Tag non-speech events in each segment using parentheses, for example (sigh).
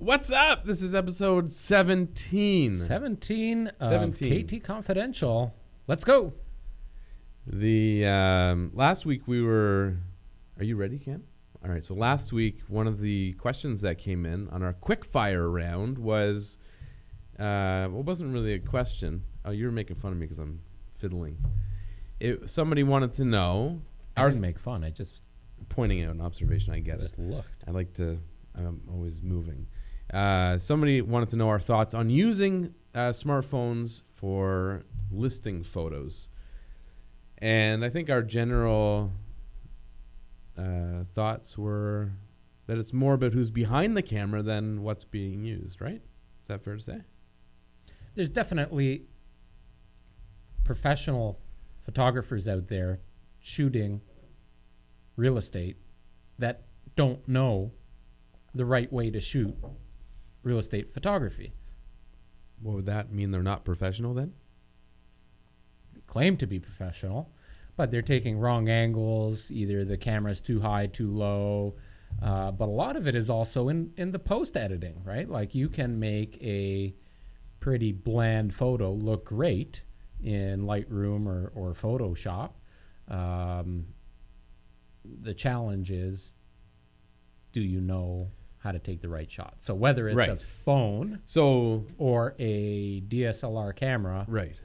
What's up? This is episode 17. 17 of 17. KT Confidential. Let's go. The um, last week we were. Are you ready, Cam? All right. So last week, one of the questions that came in on our quick fire round was, uh, well, it wasn't really a question. Oh, you're making fun of me because I'm fiddling. It, somebody wanted to know. I didn't make fun. I just pointing out an observation. I get it. just looked. I like to. I'm always moving. Uh, somebody wanted to know our thoughts on using uh, smartphones for listing photos, and I think our general uh, thoughts were that it's more about who's behind the camera than what's being used. Right? Is that fair to say? There's definitely professional photographers out there shooting real estate that don't know the right way to shoot real estate photography. What would that mean? They're not professional then? claim to be professional, but they're taking wrong angles. Either the camera's too high, too low. Uh, but a lot of it is also in, in the post editing, right? Like you can make a pretty bland photo look great in Lightroom or, or Photoshop. Um, the challenge is do you know how to take the right shot? So whether it's a phone So or a DSLR camera, right.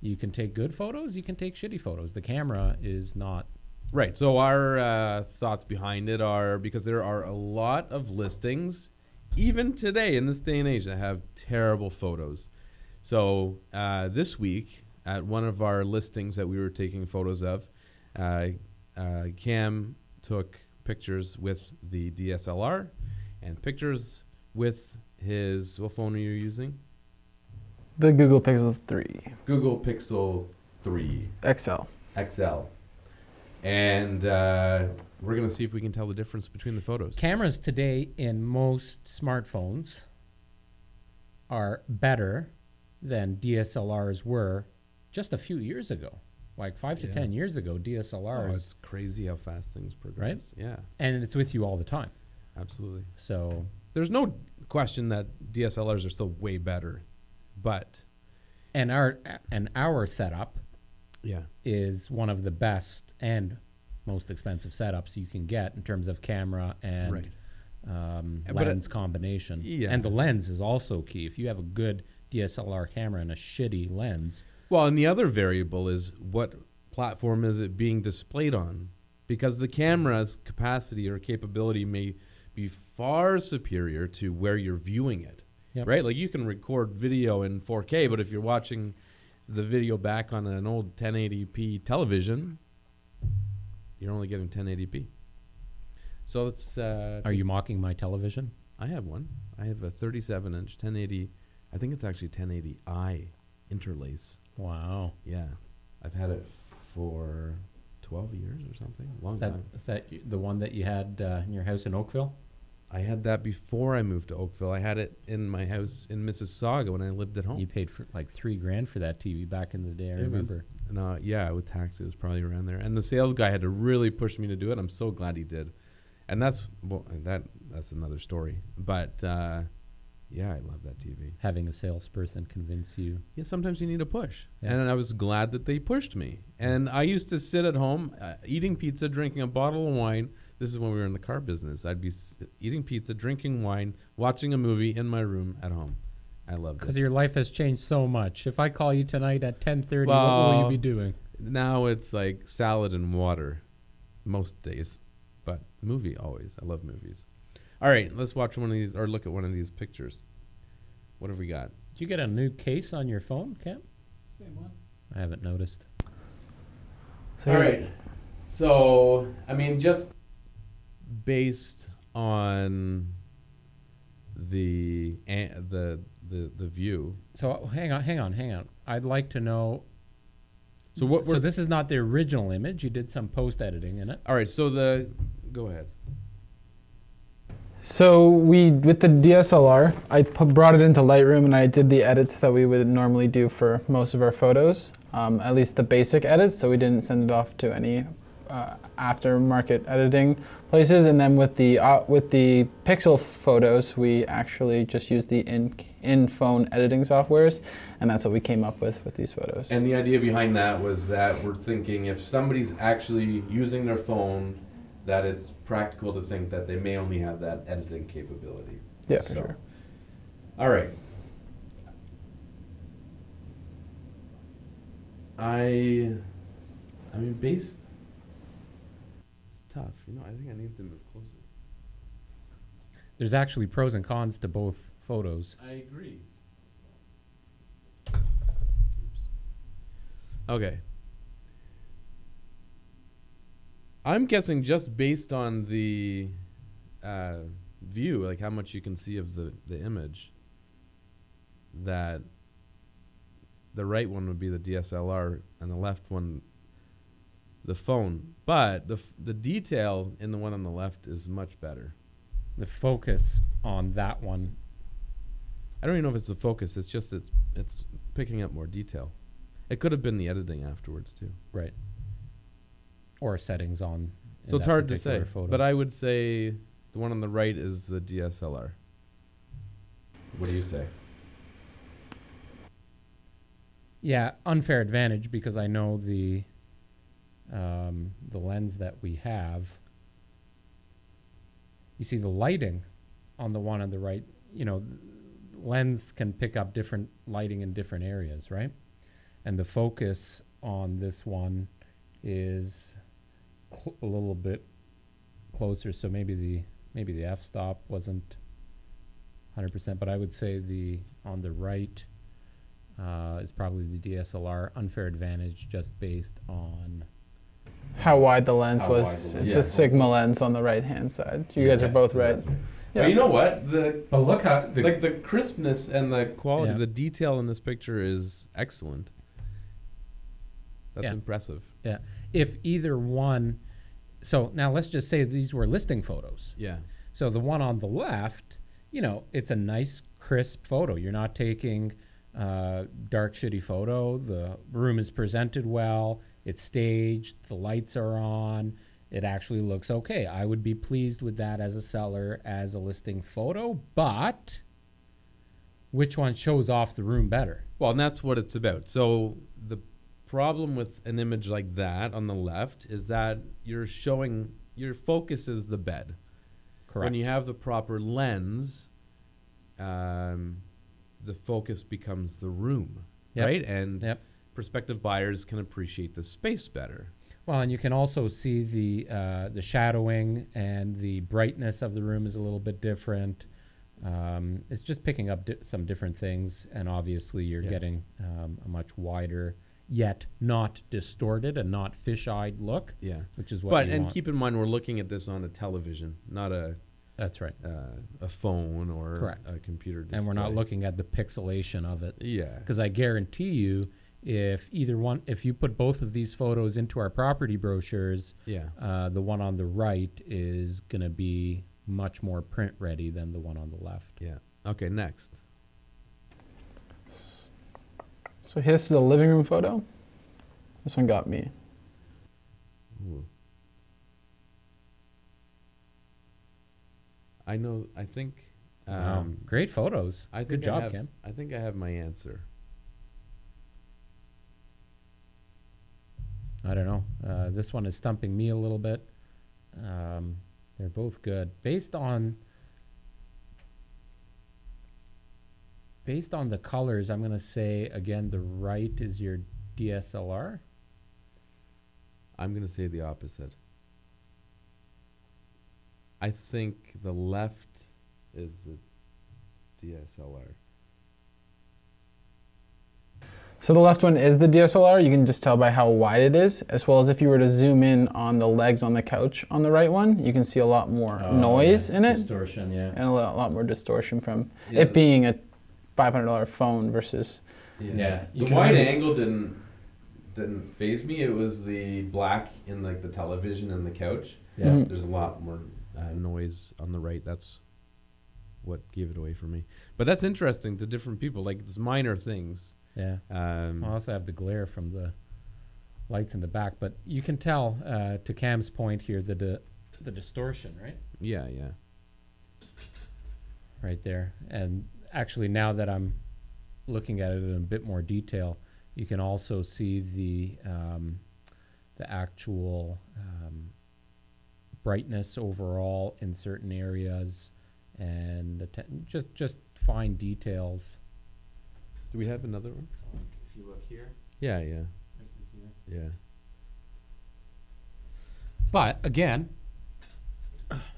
you can take good photos, you can take shitty photos. The camera is not Right. So our uh, thoughts behind it are because there are a lot of listings, even today in this day and age, that have terrible photos. So uh, this week, at one of our listings that we were taking photos of, uh, uh, Cam took pictures with the DSLR and pictures with his what phone are you using? The Google Pixel 3 Google Pixel Three. XL. XL. And uh, we're going to see if we can tell the difference between the photos. cameras today in most smartphones are better than DSLRs were just a few years ago. Like 5 to Yeah. 10 years ago, DSLRs. oh, DSLRs it's crazy how fast things progress. Right? Yeah, and it's with you all the time. Absolutely. So There's no question that DSLRs are still way better, but and our and our setup yeah, is one of the best and most expensive setups you can get in terms of camera and Right. um, but it- lens combination. Yeah. And the lens is also key. If you have a good DSLR camera and a shitty lens, Well, and the other variable is what platform is it being displayed on? Because the camera's capacity or capability may be far superior to where you're viewing it. Yep. Right? Like you can record video in 4K, but if you're watching the video back on an old 1080p television, you're only getting 1080p. So it's. Uh, are you mocking my television? I have one. I have a 37 inch 1080. I think it's actually 1080i interlace. Wow. Yeah, I've had it for twelve years or something. Long Is that, time. is that the one that you had uh, in your house in Oakville? I had that before I moved to Oakville. I had it in my house in Mississauga when I lived at home. You paid for like three grand for that TV back in the day. I It remember. was- no, yeah, with tax, it was probably around there. And the sales guy had to really push me to do it. I'm so glad he did. And that's well, that that's another story. But uh, yeah, I love that TV. Having a salesperson convince you. Yeah, sometimes you need a push. Yeah. And I was glad that they pushed me. And I used to sit at home uh, eating pizza, drinking a bottle of wine. This is when we were in the car business. I'd be s- eating pizza, drinking wine, watching a movie in my room at home. I love loved Because your life has changed so much. If I call you tonight at 10.30, what will Well, you be doing? Now it's like salad and water most days. But movie always. I love movies. All right, let's watch one of these or look at one of these pictures. What have we got? Did you get a new case on your phone, Cam? Same one. I haven't noticed. So All here's- right. So, I mean, just based on the a- the the the view. So hang on, hang on, hang on. I'd like to know. So what? So this is not the original image. You did some post editing in it. all right. So the go ahead. So we, with the DSLR, I brought it into Lightroom and I did the edits that we would normally do for most of our photos, um, at least the basic edits. So we didn't send it off to any uh, aftermarket editing places, and then with the uh, with the Pixel photos, we actually just use the in in phone editing softwares, and that's what we came up with with these photos. And the idea behind that was that we're thinking if somebody's actually using their phone, that it's practical to think that they may only have that editing capability. yeah, for So, sure. All right. I, I mean, base. It's tough, you know. I think I need to move closer. There's actually pros and cons to both photos. I agree. Okay. I'm guessing just based on the uh, view, like how much you can see of the, the image, that the right one would be the DSLR and the left one the phone. But the f- the detail in the one on the left is much better. The focus on that one, I don't even know if it's the focus. It's just it's it's picking up more detail. It could have been the editing afterwards too. right, or settings on. so it's hard to say. Photo. But I would say the one on the right is the DSLR. What do you say? Yeah, unfair advantage because I know the um, the lens that we have. You see the lighting on the one on the right. You know, lens can pick up different lighting in different areas, right? And the focus on this one is cl- a little bit closer. So maybe the maybe the f stop wasn't 100%, but I would say the on the right uh, is probably the DSLR unfair advantage just based on How wide the lens How was. the It's lens. a Sigma lens on the right hand side. You guys are both right. Yeah. But you know what? The but look how the, like the crispness and the quality, Yeah. the detail in this picture is excellent. That's impressive. Yeah. if either one so now let's just say these were listing photos Yeah. so the one on the left you know it's a nice crisp photo you're not taking uh, dark shitty photo the room is presented well it's staged the lights are on it actually looks okay i would be pleased with that as a seller as a listing photo but which one shows off the room better Well, and that's what it's about. So the problem with an image like that on the left is that you're showing your focus is the bed. correct When you have the proper lens, um, the focus becomes the room, Yep. right? And Yep. Prospective buyers can appreciate the space better. Well, and you can also see the uh, the shadowing and the brightness of the room is a little bit different. Um, it's just picking up di- some different things, and obviously you're Yeah. getting um, a much wider, yet not distorted and not fish-eyed look, Yeah. which is what. But and want. keep in mind we're looking at this on a television, not a that's right, uh, a phone or Correct. a computer display. and we're not looking at the pixelation of it. Yeah. Because I guarantee you, if either one, if you put both of these photos into our property brochures, Yeah. Uh, the one on the right is going to be much more print ready than the one on the left. Yeah. Okay. Next. So this is a living room photo. This one got me. Ooh. I know. I think. Um, wow. Great photos. I think Good I job, have- Ken. I think I have my answer. I don't know. Uh, this one is stumping me a little bit. Um, they're both good. Based on based on the colors, I'm going to say again the right is your DSLR. I'm gonna say the opposite. I think the left is the DSLR. So the left one is the DSLR. You can just tell by how wide it is, as well as if you were to zoom in on the legs on the couch on the right one, you can see a lot more noise in it Distortion, yeah. and a lot, lot more distortion from Yeah. it being a $500 phone versus. Yeah, you The can wide really- angle didn't didn't phase me. It was the black in like the television and the couch. Yeah. Mhm. There's a lot more uh, noise on the right. That's what gave it away for me. But that's interesting to different people. Like it's minor things. Yeah. Um, I also have the glare from the lights in the back. But you can tell uh, to Cam's point here the di- the distortion, right? Yeah, yeah. right there. And actually, now that I'm looking at it in a bit more detail, you can also see the um, the actual um, brightness overall in certain areas, and atten- just just fine details. Do we have another one? If you look here, Yeah, yeah, yeah. but again,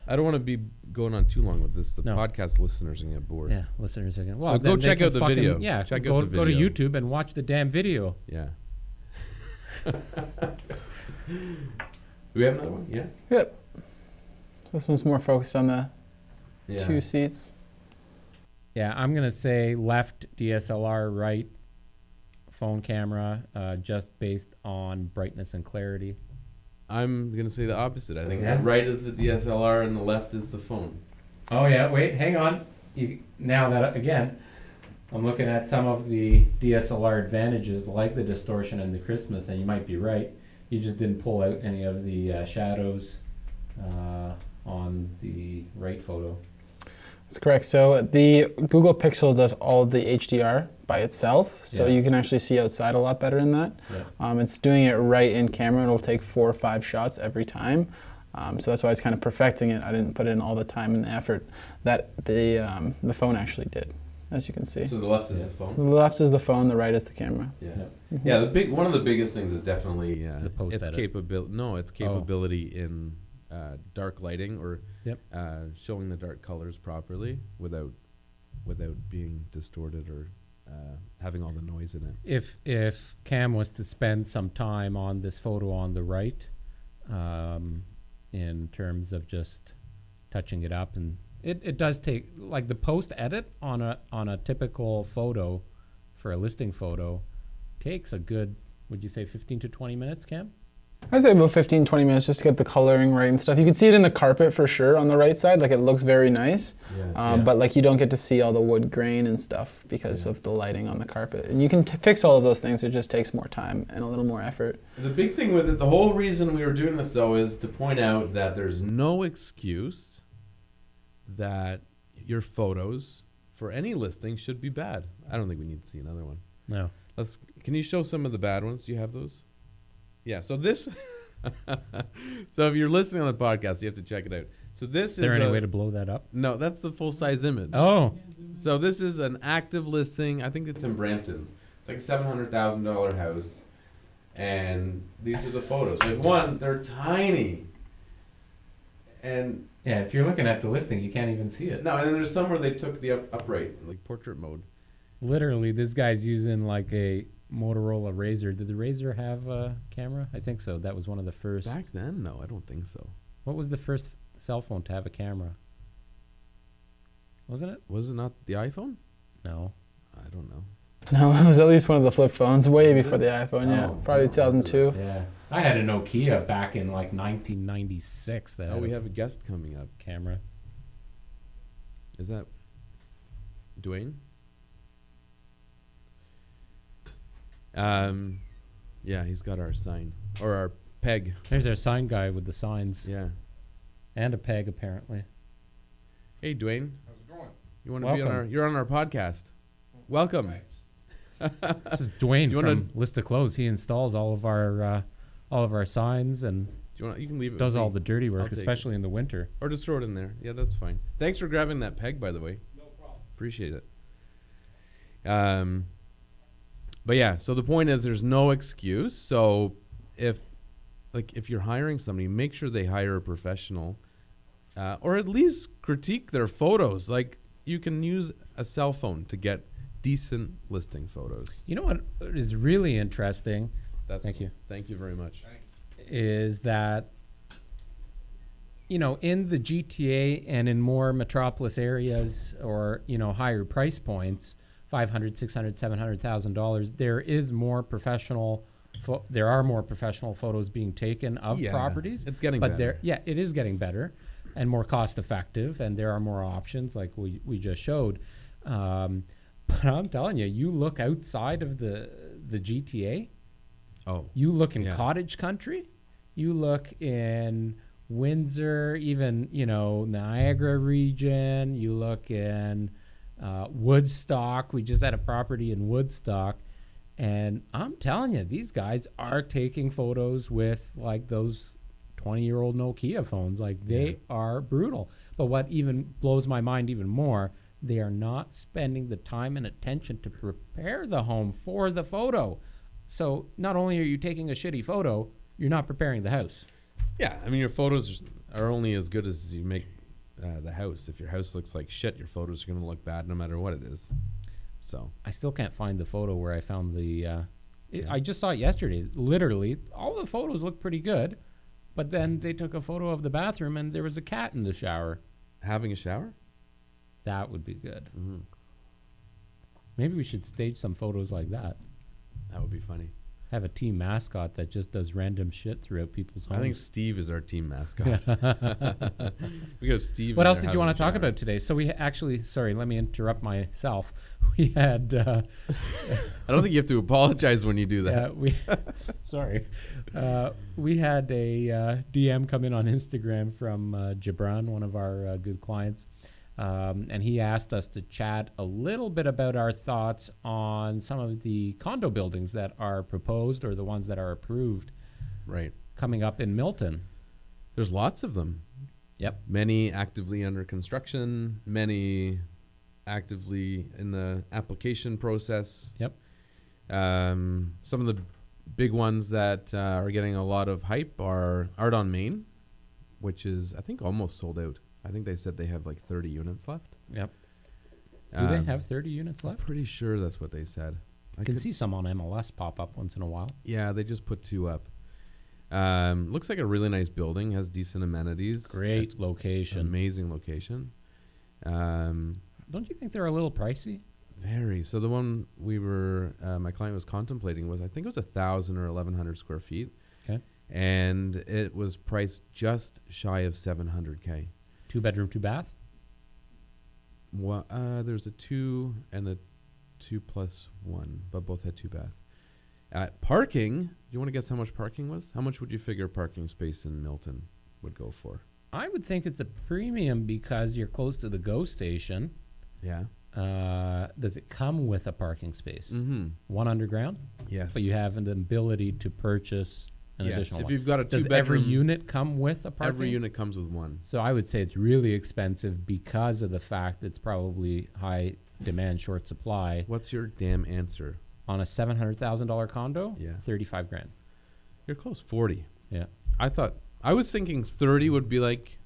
I don't want to be going on too long with this. The No. podcast listeners are gonna get bored. yeah, listeners again. Well, So go then they check can out the fucking- video. Yeah, Check out go, the go to. YouTube and watch the damn video. Yeah. Do (laughs) we have another one? Yeah. Yep. So this one's more focused on the Yeah. two seats. Yeah, I'm gonna say left DSLR, right phone camera, uh, just based on brightness and clarity. I'm gonna say the opposite. I think Yeah? the right is the DSLR and the left is the phone. Oh yeah, wait, hang on. You, now that again, I'm looking at some of the DSLR advantages, like the distortion and the crispness, and you might be right. You just didn't pull out any of the uh, shadows uh, on the right photo. That's correct. So the Google Pixel does all the HDR by itself, so Yeah. you can actually see outside a lot better in that. Yeah. Um, it's doing it right in camera. It'll take four or five shots every time. Um, so that's why it's kind of perfecting it. I didn't put in all the time and the effort that the um, the phone actually did, as you can see. So the left is Yeah. the phone. The left is the phone, the right is the camera. Yeah. Yeah. Mhm. Yeah, the big one of the biggest things is definitely uh, The post its capability. No, its Oh. capability in uh, dark lighting or Yep. uh, showing the dark colors properly without without being distorted or uh, having all the noise in it. If if Cam was to spend some time on this photo on the right, um, in terms of just touching it up, and it, it does take like the post edit on a on a typical photo for a listing photo takes a good would you say 15 to 20 minutes cam I'd say about 15, 20 minutes just to get the coloring right and stuff. You can see it in the carpet for sure on the right side, like it looks very nice. Yeah. Um, Yeah. But like you don't get to see all the wood grain and stuff because Yeah. of the lighting on the carpet. And you can t- fix all of those things. It just takes more time and a little more effort. The big thing with it, the whole reason we were doing this though, is to point out that there's no excuse that your photos for any listing should be bad. I don't think we need to see another one. no Let's. Can you show some of the bad ones? Do you have those? Yeah. So this. (laughs) so if you're listening on the podcast, you have to check it out. So this is there is any a- way to blow that up no. That's the full size image. oh So this is an active listing. I think it's in Brampton. It's like seven hundred thousand dollar house, and these are the photos. Like one, they're tiny, and yeah if you're looking at the listing you can't even see it no, and then there's some where they took the up, upright, like portrait mode. literally this guy's using like a motorola RAZR did the RAZR have a camera i think so that was one of the first Back then, no, I don't think so. What was the first cell phone to have a camera? Wasn't it? Was it not the iPhone? No. I don't know. (laughs) No, it was at least one of the flip phones, way before the iPhone. Yeah, Oh, probably 2002. Yeah. I had a Nokia back in like 1996 that Oh, had we a have a guest coming up. camera. Is that Dwayne? Um, yeah, he's got our sign or our peg. There's our sign guy with the signs Yeah. and a peg apparently. Hey, Dwayne. How's it going? You want to be on our? You're on our podcast. Welcome. Thanks. (laughs) This is Dwayne You from List of Clothes. He installs all of our uh, all of our signs and you want? You can leave it. does all me. the dirty work, take it. especially in the winter. or just throw it in there. Yeah, that's fine. Thanks for grabbing that peg, by the way. No problem. Appreciate it. Um, but yeah, so the point is, there's no excuse. So if, like, if you're hiring somebody, make sure they hire a professional, uh, or at least critique their photos. Like, you can use a cell phone to get decent listing photos. You know what is really interesting That's Thank you. Thank you very much. Thanks. is that you know in the GTA and in more metropolis areas or you know higher price points 500 600 700,000 dollars there is more professional pho- there are more professional photos being taken of Yeah, properties it's getting but better. there yeah it is getting better and more cost effective and there are more options like we, we just showed um, but I'm telling you you look outside of the the GTA Oh, You look in Yeah. cottage country, you look in Windsor, even you know Niagara region. You look in uh, Woodstock. We just had a property in Woodstock, and I'm telling you, these guys are taking photos with like those 20 year old Nokia phones. Like they Yeah. are brutal. But what even blows my mind even more, they are not spending the time and attention to prepare the home for the photo. So not only are you taking a shitty photo, you're not preparing the house. yeah. I mean, your photos are only as good as you make uh, the house. If your house looks like shit, your photos are going to look bad no matter what it is. So I still can't find the photo where I found the. Uh, it, Okay. I just saw it yesterday. Literally, all the photos look pretty good, but then they took a photo of the bathroom and there was a cat in the shower. having a shower. That would be good. Mm-hmm. Maybe we should stage some photos like that. That would be funny. Have a team mascot that just does random shit throughout people's homes. I think Steve is our team mascot. (laughs) we got Steve. What else did you want to talk about today? So we actually, sorry, let me interrupt myself. (laughs) We had, uh, (laughs) I don't think you have to apologize when you do that. uh, we, sorry, uh, we had a uh, DM come in on Instagram from uh, Gibran, one of our uh, good clients, um, and he asked us to chat a little bit about our thoughts on some of the condo buildings that are proposed or the ones that are approved Right. coming up in Milton. There's lots of them. Yep. Many actively under construction. Many actively in the application process. Yep. Um, some of the big ones that uh, are getting a lot of hype are Art on Main, which is I think almost sold out. I think they said they have like 30 units left. Yep. Do they Um, have 30 units I'm left? pretty sure that's what they said. I can see some on MLS pop up once in a while. Yeah, they just put two up. Um, looks like a really nice building. Has decent amenities. Great location. Amazing location. Um, Don't you think they're a little pricey? very. So the one we were, uh, my client was contemplating was, I think it was a thousand or eleven hundred square feet. Okay. And it was priced just shy of seven hundred k. Two bedroom, two bath. Well, uh, there's a two and a two plus one, but both had two bath. Uh, parking. Do you want to guess how much parking was? How much would you figure parking space in Milton would go for? I would think it's a premium because you're close to the GO station. Yeah. Uh, does it come with a parking space? Mm-hmm. One underground, Yes. but you have an ability to purchase an yes. additional If one. you've got a Does two every bedroom, unit come with a parking? every unit comes with one. So I would say it's really expensive because of the fact that it's probably high demand, short supply. What's your damn answer? On a seven hundred thousand dollar condo, Yeah. thirty-five grand. You're close. Forty. Yeah. I thought I was thinking thirty would be like,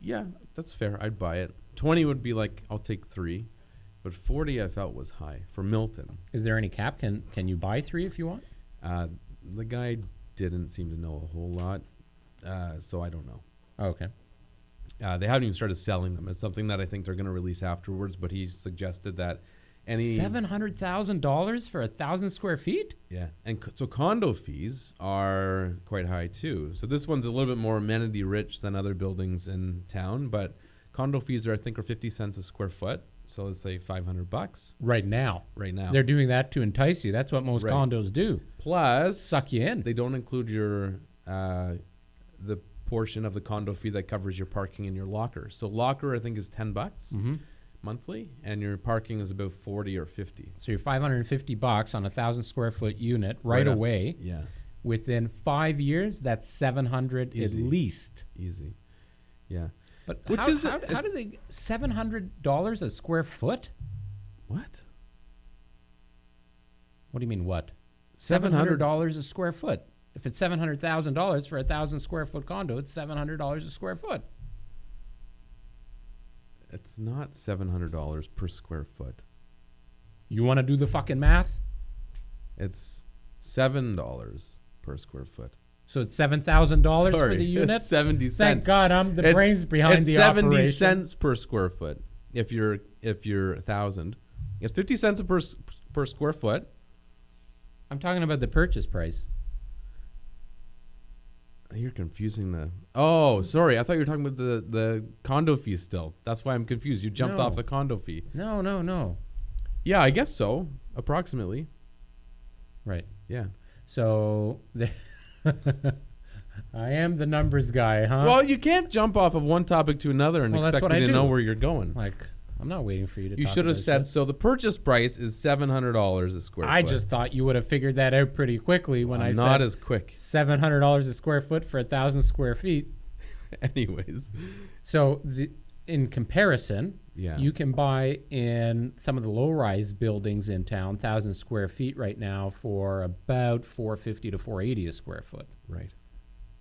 yeah, that's fair. I'd buy it. Twenty would be like, I'll take three, but forty I felt was high for Milton. Is there any cap? Can can you buy three if you want? Uh, the guy didn't seem to know a whole lot, uh, so I don't know. Oh, okay. Uh, they haven't even started selling them. It's something that I think they're going to release afterwards. But he suggested that any Seven hundred thousand dollars for a thousand square feet? Yeah, and co- so condo fees are quite high too. So this one's a little bit more amenity rich than other buildings in town, but condo fees are I think are fifty cents a square foot. So let's say five hundred bucks Right now. right now. They're doing that to entice you. That's what most Right. condos do. Plus Suck you in. They don't include your uh, the portion of the condo fee that covers your parking and your locker. So locker I think is ten bucks hmm monthly, and your parking is about forty or fifty. So you're 550 bucks on a thousand square foot unit right, Right away. Yeah, Within five years, that's 700 Easy. at least. easy. Yeah. But Which how, is- how, how do they seven hundred dollars a square foot? What? What do you mean? What? Seven $700 hundred dollars a square foot. If it's seven hundred thousand dollars for a thousand square foot condo, it's seven hundred dollars a square foot. It's not seven hundred dollars per square foot. You want to do the fucking math? It's seven dollars per square foot. So it's seven thousand dollars for the (laughs) unit. it's Seventy Thank cents. God I'm the It's- brains behind it's the seventy operation. cents per square foot. If you're if you're a thousand, it's fifty cents per per square foot. I'm talking about the purchase price. You're confusing the. Oh, sorry. I thought you were talking about the the condo fee still. That's why I'm confused. You jumped No. off the condo fee. No, no, no. Yeah, I guess so. Approximately. Right. Yeah. So (laughs) the (laughs) I am the numbers guy, huh? Well, you can't jump off of one topic to another and Well, that's expect what me I to know where you're going. like I'm not waiting for you to. You talk should have about said so. The purchase price is seven hundred dollars a square. I foot. just thought you would have figured that out pretty quickly when I'm I not said as quick. seven hundred dollars a square foot for a thousand square feet. (laughs) Anyways, So the in comparison, yeah, you can buy in some of the low-rise buildings in town, thousand square feet right now for about four fifty to four eighty a square foot. right,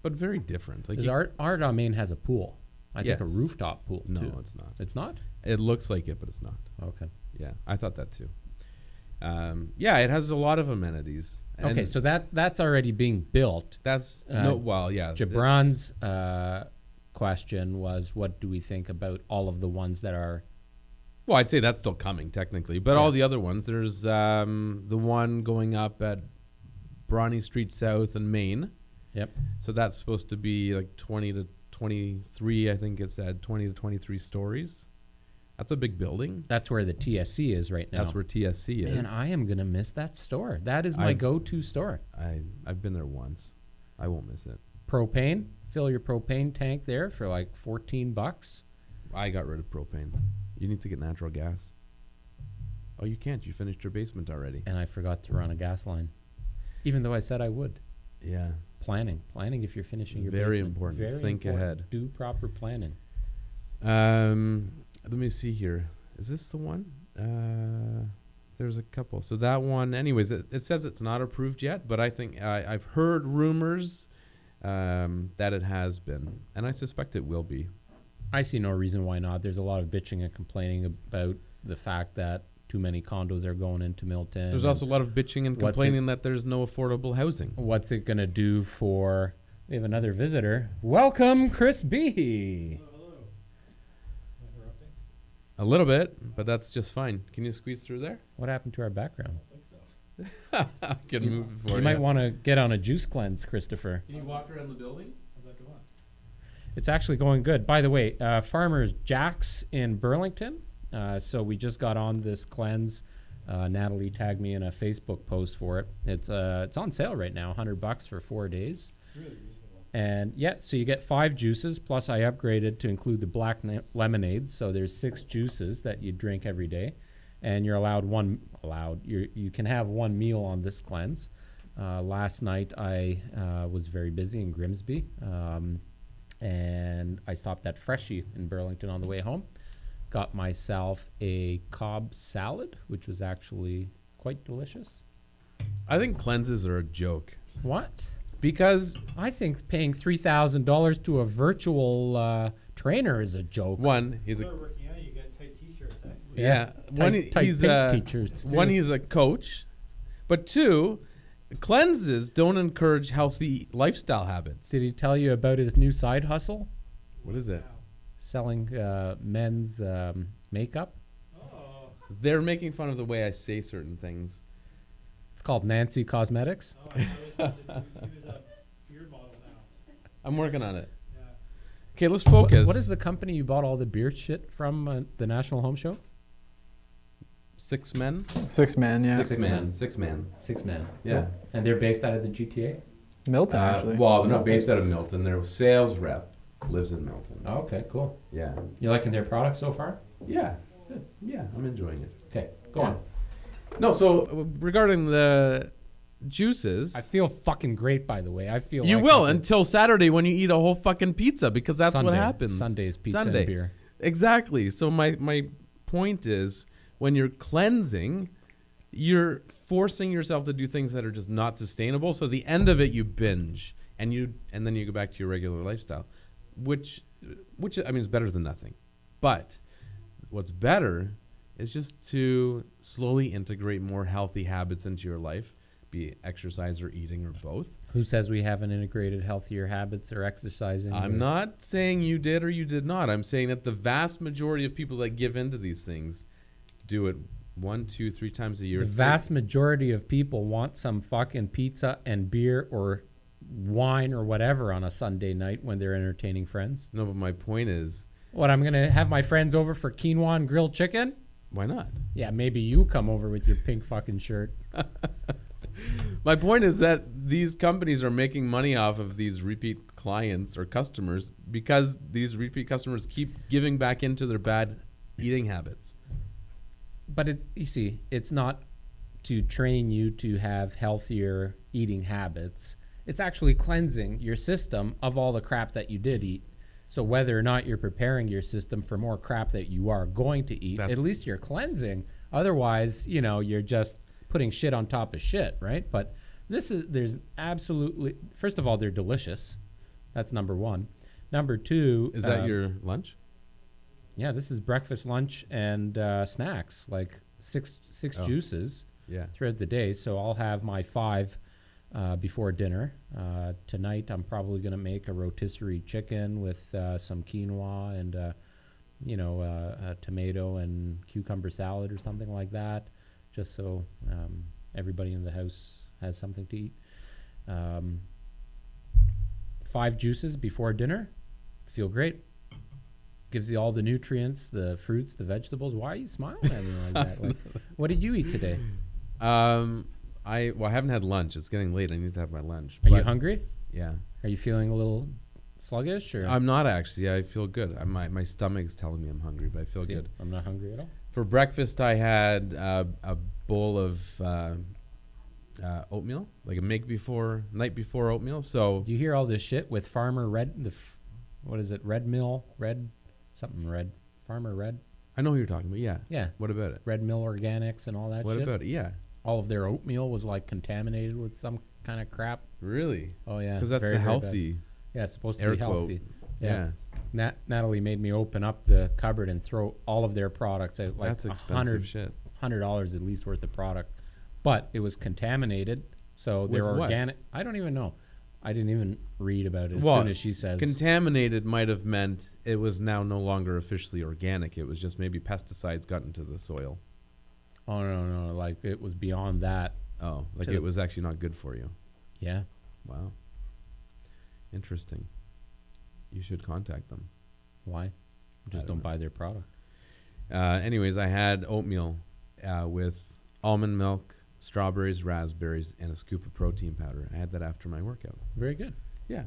but very different. Like Because you- Art Art on Main has a pool. I think a rooftop pool no, too. it's not. It's not. It looks like it, but it's not. Okay. Yeah, I thought that too. Um, yeah, it has a lot of amenities. okay, so that that's already being built. that's uh, no. Well, yeah, Jabran's uh, question was, what do we think about all of the ones that are? Well, I'd say that's still coming technically, but Yeah. all the other ones. There's um, the one going up at Bronte Street South in Main. Yep. So that's supposed to be like 20 to 23. I think it's at 20 to 23 stories. That's a big building. That's where the TSC is right now. That's where TSC is. And I am gonna miss that store. That is my I've- go-to store. I I've been there once. I won't miss it. Propane. Fill your propane tank there for like 14 bucks. I got rid of propane. You need to get natural gas. Oh, you can't. You finished your basement already. And I forgot to run a gas line, even though I said I would. Yeah. Planning, planning. If you're finishing your Very basement. important. Very important. Think important. ahead. Do proper planning. Um, let me see here. Is this the one? Uh, there's a couple. So that one, anyways, it, it says it's not approved yet, but I think I, I've heard rumors um, that it has been, and I suspect it will be. I see no reason why not. There's a lot of bitching and complaining about the fact that too many condos are going into Milton. There's also a lot of bitching and what's it- complaining that there's no affordable housing. what's it gonna do for? We have another visitor. Welcome, Chris B. Hello, hello. A little bit, but that's just fine. Can you squeeze through there? What happened to our background? (laughs) I can You- move it You you. might want to get on a juice cleanse, Christopher. Can you walk around the building? How's that going? It's actually going good. By the way, uh, Farmers Jack's in Burlington. Uh, so we just got on this cleanse. Uh, Natalie tagged me in a Facebook post for it. It's uh, it's on sale right now, hundred bucks for four days. Really reasonable. And yeah, so you get five juices. Plus, I upgraded to include the black ne- lemonade. So there's six juices that you drink every day, and you're allowed one allowed. You you can have one meal on this cleanse. Uh, last night I uh, was very busy in Grimsby, um, and I stopped at Freshii in Burlington on the way home. Got myself a Cobb salad, which was actually quite delicious. I think cleanses are a joke What? because I think paying three thousand dollars to a virtual uh, trainer is a joke. one, he's a Start working out, you get tight t-shirts. Yeah, one tight, he's pink a t-shirts, one he's a coach, but two, cleanses don't encourage healthy lifestyle habits. Did he tell you about his new side hustle, What is it? selling uh, men's um, makeup? Oh, They're making fun of the way I say certain things. It's called Nancy Cosmetics. oh, I thought it was, he was a beard model now. I'm working on it. Okay, let's What- focus. what is the company you bought all the beer shit from? Uh, the National Home Show. Six men? Six men, yeah. Six, man. Six man. Six Men. Yeah. And they're based out of the GTA. Milton, Uh, actually. well, they're not based out of Milton. Their sales rep lives in Milton. Oh, okay, cool. Yeah. You liking their product so far? Yeah. Good. Yeah, I'm enjoying it. Okay, go Yeah. on. No, so uh, regarding the juices, I feel fucking great, by the way. I feel you like will I could- until Saturday when you eat a whole fucking pizza because that's Sunday. what happens. Sundays, pizza Sunday. and beer. Exactly. So my my point is when you're cleansing, you're forcing yourself to do things that are just not sustainable. So the end of it you binge and you and then you go back to your regular lifestyle, which which I mean is better than nothing. But what's better is just to slowly integrate more healthy habits into your life, be it exercise or eating or both. Who says we haven't integrated healthier habits or exercising? I'm or- not saying you did or you did not. I'm saying that the vast majority of people that give into these things do it one, two, three times a year. The vast majority of people want some fucking pizza and beer or wine or whatever on a Sunday night when they're entertaining friends. No, but my point is, What, I'm going to have my friends over for quinoa and grilled chicken? why not? Yeah, maybe you come over with your pink fucking shirt. (laughs) My point is that these companies are making money off of these repeat clients or customers because these repeat customers keep giving back into their bad eating habits. But it, you see, it's not to train you to have healthier eating habits. It's actually cleansing your system of all the crap that you did eat. So whether or not you're preparing your system for more crap that you are going to eat, That's- at least you're cleansing. Otherwise, you know, you're just putting shit on top of shit, right? But this is there's absolutely first of all, they're delicious. That's number one. Number two, Is that um, your lunch? Yeah? This is breakfast, lunch, and uh, snacks, like six six Oh. juices Yeah. throughout the day. So I'll have my five uh, before dinner. Uh, tonight, I'm probably going to make a rotisserie chicken with uh, some quinoa and, uh, you know, uh, a tomato and cucumber salad or something like that, just so um, everybody in the house has something to eat. Um, five juices before dinner. Feel great. Gives you all the nutrients, the fruits, the vegetables. Why are you smiling at me like that? Like, (laughs) what did you eat today? Um, I well, I haven't had lunch. It's getting late. I need to have my lunch. Are you hungry? Yeah. Are you feeling a little sluggish or I'm not actually. I feel good. I, my my stomach's telling me I'm hungry, but I feel See, good. I'm not hungry at all. For breakfast, I had uh, a bowl of uh, uh, oatmeal, like a make before, night before oatmeal. So You hear all this shit with Farmer Red the f- what is it? Red Mill Red something Red Farmer Red. I know who you're talking about. Yeah. Yeah, What about it? Red Mill Organics and all that What shit. about it? Yeah. all of their oatmeal was like contaminated with some kind of crap. Really? Oh yeah, Because that's very, the very bad. healthy. Yeah, it's supposed to be quote. healthy. Yeah. Yeah. Nat- Natalie made me open up the cupboard and throw all of their products out, like that's expensive shit. hundred dollars at least worth of product, but it was contaminated. So they're With what? organic. I don't even know. I didn't even read about it as Well, soon as she says. Contaminated might have meant it was now no longer officially organic. It was just maybe pesticides got into the soil. oh no, no, like it was beyond that. Oh, like it was actually not good for you. Yeah. Wow. Interesting. You should contact them. Why? Just don't don't, buy their product. Uh, anyways, I had oatmeal uh, with almond milk, strawberries, raspberries, and a scoop of protein powder. I had that after my workout. Very good. Yeah,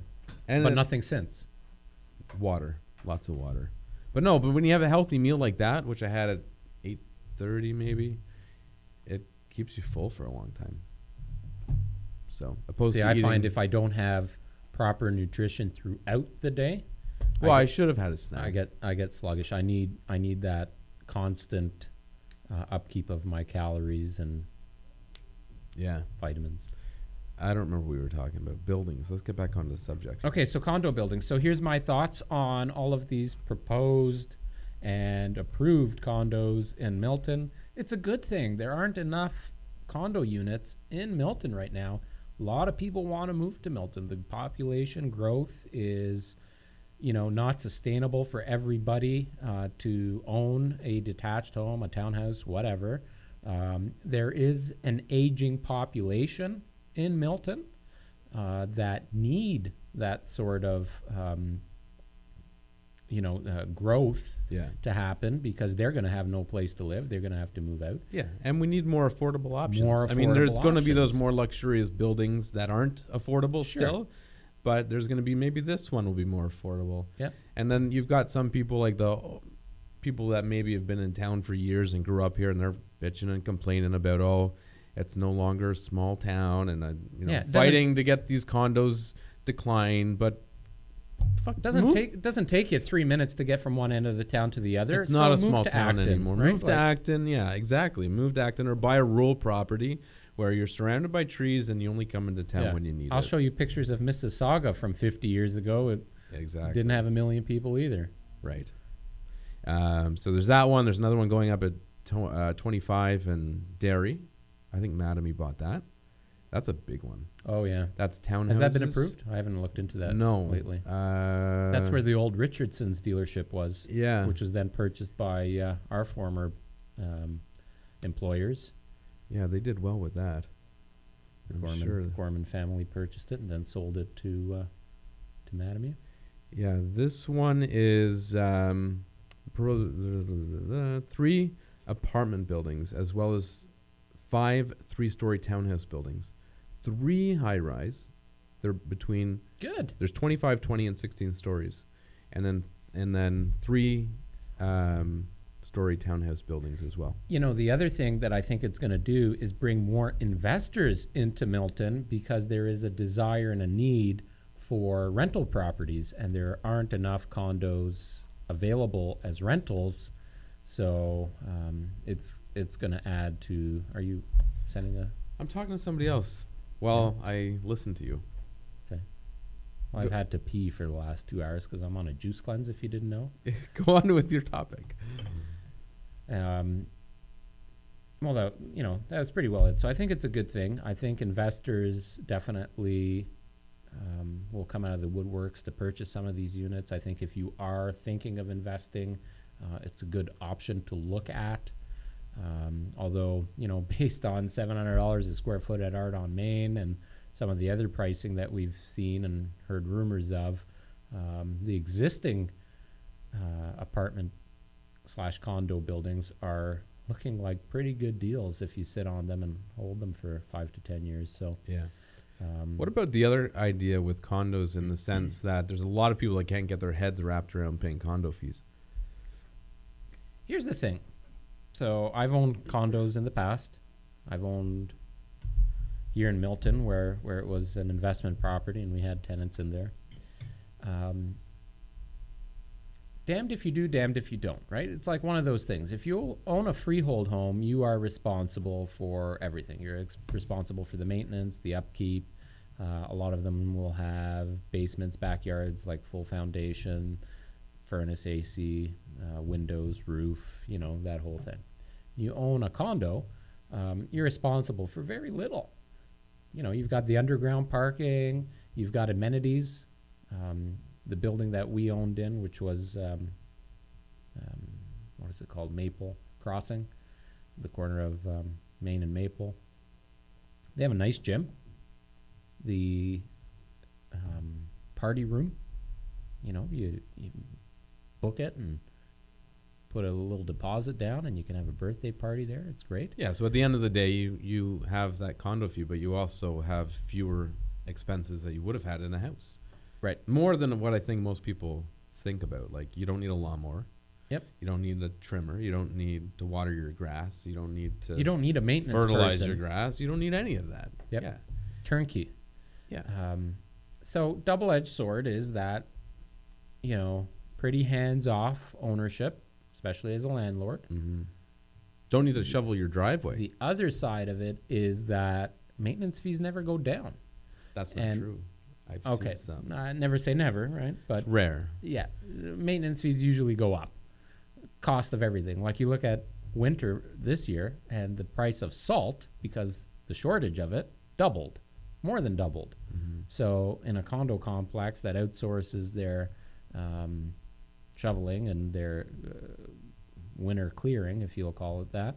and but nothing since. water, lots of water. But no, but when you have a healthy meal like that, which I had at eight thirty maybe, it keeps you full for a long time. So opposed See, to I eating, find if I don't have proper nutrition throughout the day, well, I I should have had a snack. I get I get sluggish. I need I need that constant uh, upkeep of my calories and yeah. vitamins. I don't remember we were talking about buildings. Let's get back onto the subject. Okay, so condo buildings. So here's my thoughts on all of these proposed and approved condos in Milton. It's a good thing. There aren't enough condo units in Milton right now. A lot of people want to move to Milton. The population growth is, you know, not sustainable for everybody uh, to own a detached home, a townhouse, whatever. Um, there is an aging population in Milton uh, that need that sort of um, you know uh, growth Yeah. to happen because they're going to have no place to live. They're going to have to move out. Yeah, and we need more affordable options. More I mean, there's going to be those more luxurious buildings that aren't affordable Sure. still, but there's going to be maybe this one will be more affordable. Yep. And then you've got some people like the people that maybe have been in town for years and grew up here, and they're bitching and complaining about oh, it's no longer a small town, and uh, you know Yeah, fighting to get these condos declined, but. Fuck, Doesn't move take doesn't take you three minutes to get from one end of the town to the other. It's not a small to town Acton, anymore. right? Move to Acton, yeah, exactly. Move to Acton or buy a rural property where you're surrounded by trees and you only come into town yeah. when you need it. I'll show you pictures of Mississauga from 50 years ago. It exactly. didn't have a million people either. Right. Um, so there's that one. There's another one going up at to, uh, 25 and Derry. I think Mattamy bought that. That's a big one. Oh yeah. That's townhouses. Has that been approved? I haven't looked into that no. lately. Uh, That's where the old Richardson's dealership was. Yeah. which was then purchased by uh, our former um, employers. yeah, they did well with that. The I'm Gorman, sure. Gorman family purchased it and then sold it to uh, to Mattamy. Yeah, this one is um, pro- three apartment buildings as well as five three-story townhouse buildings, three high-rise. They're between Good. there's 25, 20, and 16 stories, and then and then three um, story townhouse buildings as well. You know, the other thing that I think it's going to do is bring more investors into Milton because there is a desire and a need for rental properties, and there aren't enough condos available as rentals. So um, it's it's going to add to. Are you sending a? I'm talking to somebody else while I listen to you. Well, I've Go- had to pee for the last two hours because I'm on a juice cleanse. If you didn't know. (laughs) Go on with your topic. Um, well, that you know that's pretty well it. So I think it's a good thing. I think investors definitely um, will come out of the woodworks to purchase some of these units. I think if you are thinking of investing, uh, it's a good option to look at. Um, although you know, based on seven hundred dollars a square foot at Art on Main and some of the other pricing that we've seen and heard rumors of, um, the existing uh, apartment slash condo buildings are looking like pretty good deals if you sit on them and hold them for five to ten years. So, Yeah. um, What about the other idea with condos in the sense (clears throat) that there's a lot of people that can't get their heads wrapped around paying condo fees? here's the thing. So I've owned condos in the past. I've owned here in Milton where where it was an investment property and we had tenants in there. Um, damned if you do, damned if you don't, right? It's like one of those things. If you own a freehold home, you are responsible for everything. You're ex- responsible for the maintenance, the upkeep. Uh, a lot of them will have basements, backyards, like full foundation, furnace, AC, uh, windows, roof, you know, that whole thing. You own a condo, um, you're responsible for very little. You know, you've got the underground parking, you've got amenities. Um, the building that we owned in, which was, um, um, what is it called? Maple Crossing, the corner of um, Main and Maple. They have a nice gym. The um, party room, you know, you, you book it and put a little deposit down, and you can have a birthday party there. It's great. Yeah. So at the end of the day, you you have that condo fee, but you also have fewer expenses that you would have had in a house. Right. More than what I think most people think about. Like you don't need a lawnmower. Yep. You don't need a trimmer. You don't need to water your grass. You don't need to You don't need a maintenance fertilize person. your grass. You don't need any of that. Yep. Yeah. turnkey. Yeah. Um, so double-edged sword is that, you know, pretty hands-off ownership, especially as a landlord. Mm-hmm. Don't need to shovel your driveway. The other side of it is that maintenance fees never go down. That's not and- true. I've Okay, seen some. uh, never say never, right? But It's rare. yeah, maintenance fees usually go up. Cost of everything. Like you look at winter this year, and the price of salt, because the shortage of it, doubled, more than doubled. Mm-hmm. So in a condo complex that outsources their um, shoveling and their uh, winter clearing, if you'll call it that,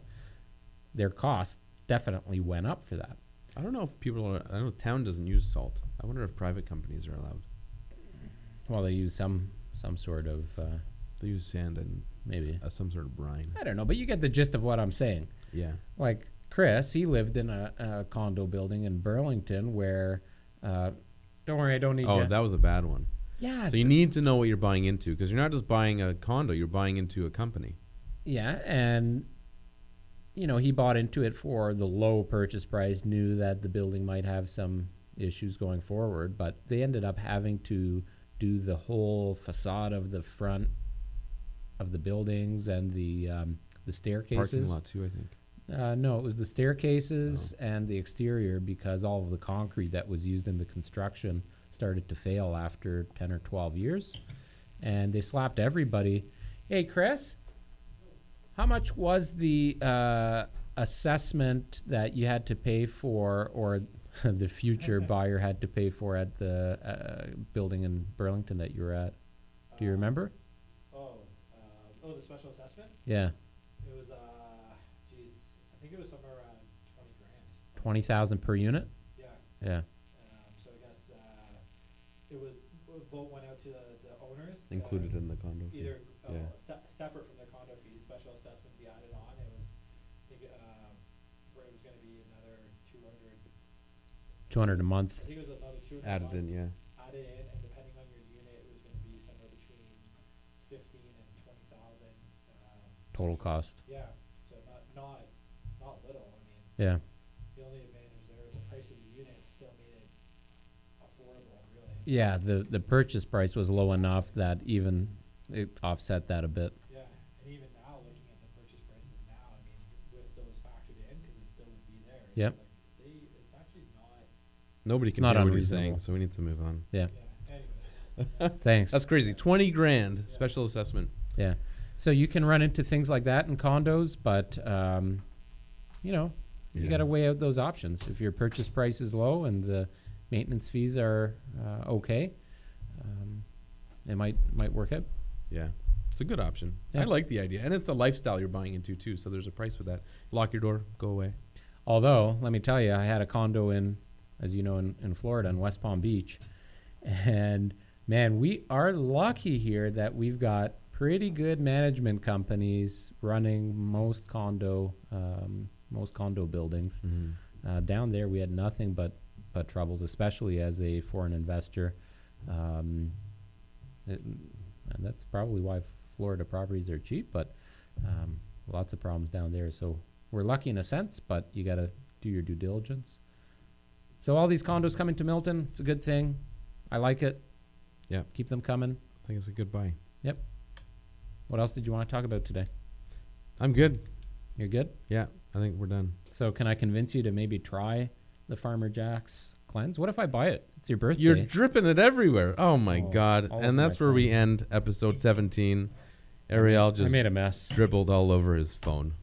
their cost definitely went up for that. I don't know if people are. I know town doesn't use salt. I wonder if private companies are allowed. Well, they use some some sort of uh, They use sand and maybe uh, some sort of brine. I don't know, but you get the gist of what I'm saying. Yeah. Like Chris, he lived in a, a condo building in Burlington where. Uh, don't worry, I don't need Oh, you. that was a bad one. yeah, So you need to know what you're buying into because you're not just buying a condo. You're buying into a company. Yeah, and you know, he bought into it for the low purchase price, knew that the building might have some issues going forward, but they ended up having to do the whole facade of the front of the buildings and the um, the Parking staircases. lot too, I think. Uh, no, it was the staircases and the exterior because all of the concrete that was used in the construction started to fail after 10 or 12 years. And they slapped everybody. Hey, Chris, how much was the uh, assessment that you had to pay for, or (laughs) the future (laughs) buyer had to pay for at the uh, building in Burlington that you were at? Do you remember? Oh, uh, oh, the special assessment? Yeah, It was, uh, geez, I think it was somewhere around twenty grand. 20000 per unit? Yeah, Yeah. um, so I guess, uh, it was, a vote went out to the, the owners. uh, Included in the condo. fee. Either, uh, Yeah. se- separate from the 200 a I month. think it was another 200 Added a in, yeah. added in, and depending on your unit, it was going to be somewhere between 15 and 20,000. Um, Total cost. yeah, so not not not little. I mean, Yeah. the only advantage there is the price of the unit still made it affordable, really. Yeah, the, the purchase price was low enough that even it offset that a bit. Yeah, and even now, looking at the purchase prices now, I mean, with those factored in, because it still would be there. Yep. Like they, it's actually not. Nobody can not hear what he's saying, so we need to move on. Yeah. Yeah. Anyways. (laughs) Thanks. That's crazy. Twenty grand special assessment. Yeah. So you can run into things like that in condos, but um, you know, you Yeah. got to weigh out those options. If your purchase price is low and the maintenance fees are uh, okay, um, it might might work out. Yeah, it's a good option. Yeah. I like the idea, and it's a lifestyle you're buying into too. So there's a price with that. Lock your door, go away. Although, let me tell you, I had a condo in, as you know, in, in Florida, in West Palm Beach, and man, we are lucky here that we've got pretty good management companies running most condo um, most condo buildings. Uh, down there, we had nothing but but troubles, especially as a foreign investor. Um, it- and that's probably why Florida properties are cheap, but um, lots of problems down there. So we're lucky in a sense, but you got to do your due diligence. So all these condos coming to Milton, it's a good thing. I like it. Yeah. keep them coming. I think it's a good buy. Yep. What else did you want to talk about today? I'm good. You're good. Yeah, I think we're done. So can I convince you to maybe try the Farmer Jack's cleanse? What if I buy it? It's your birthday. You're dripping it everywhere. Oh my Oh, god! And that's where we end episode 17. Ariel just I made a mess. dribbled all over his phone.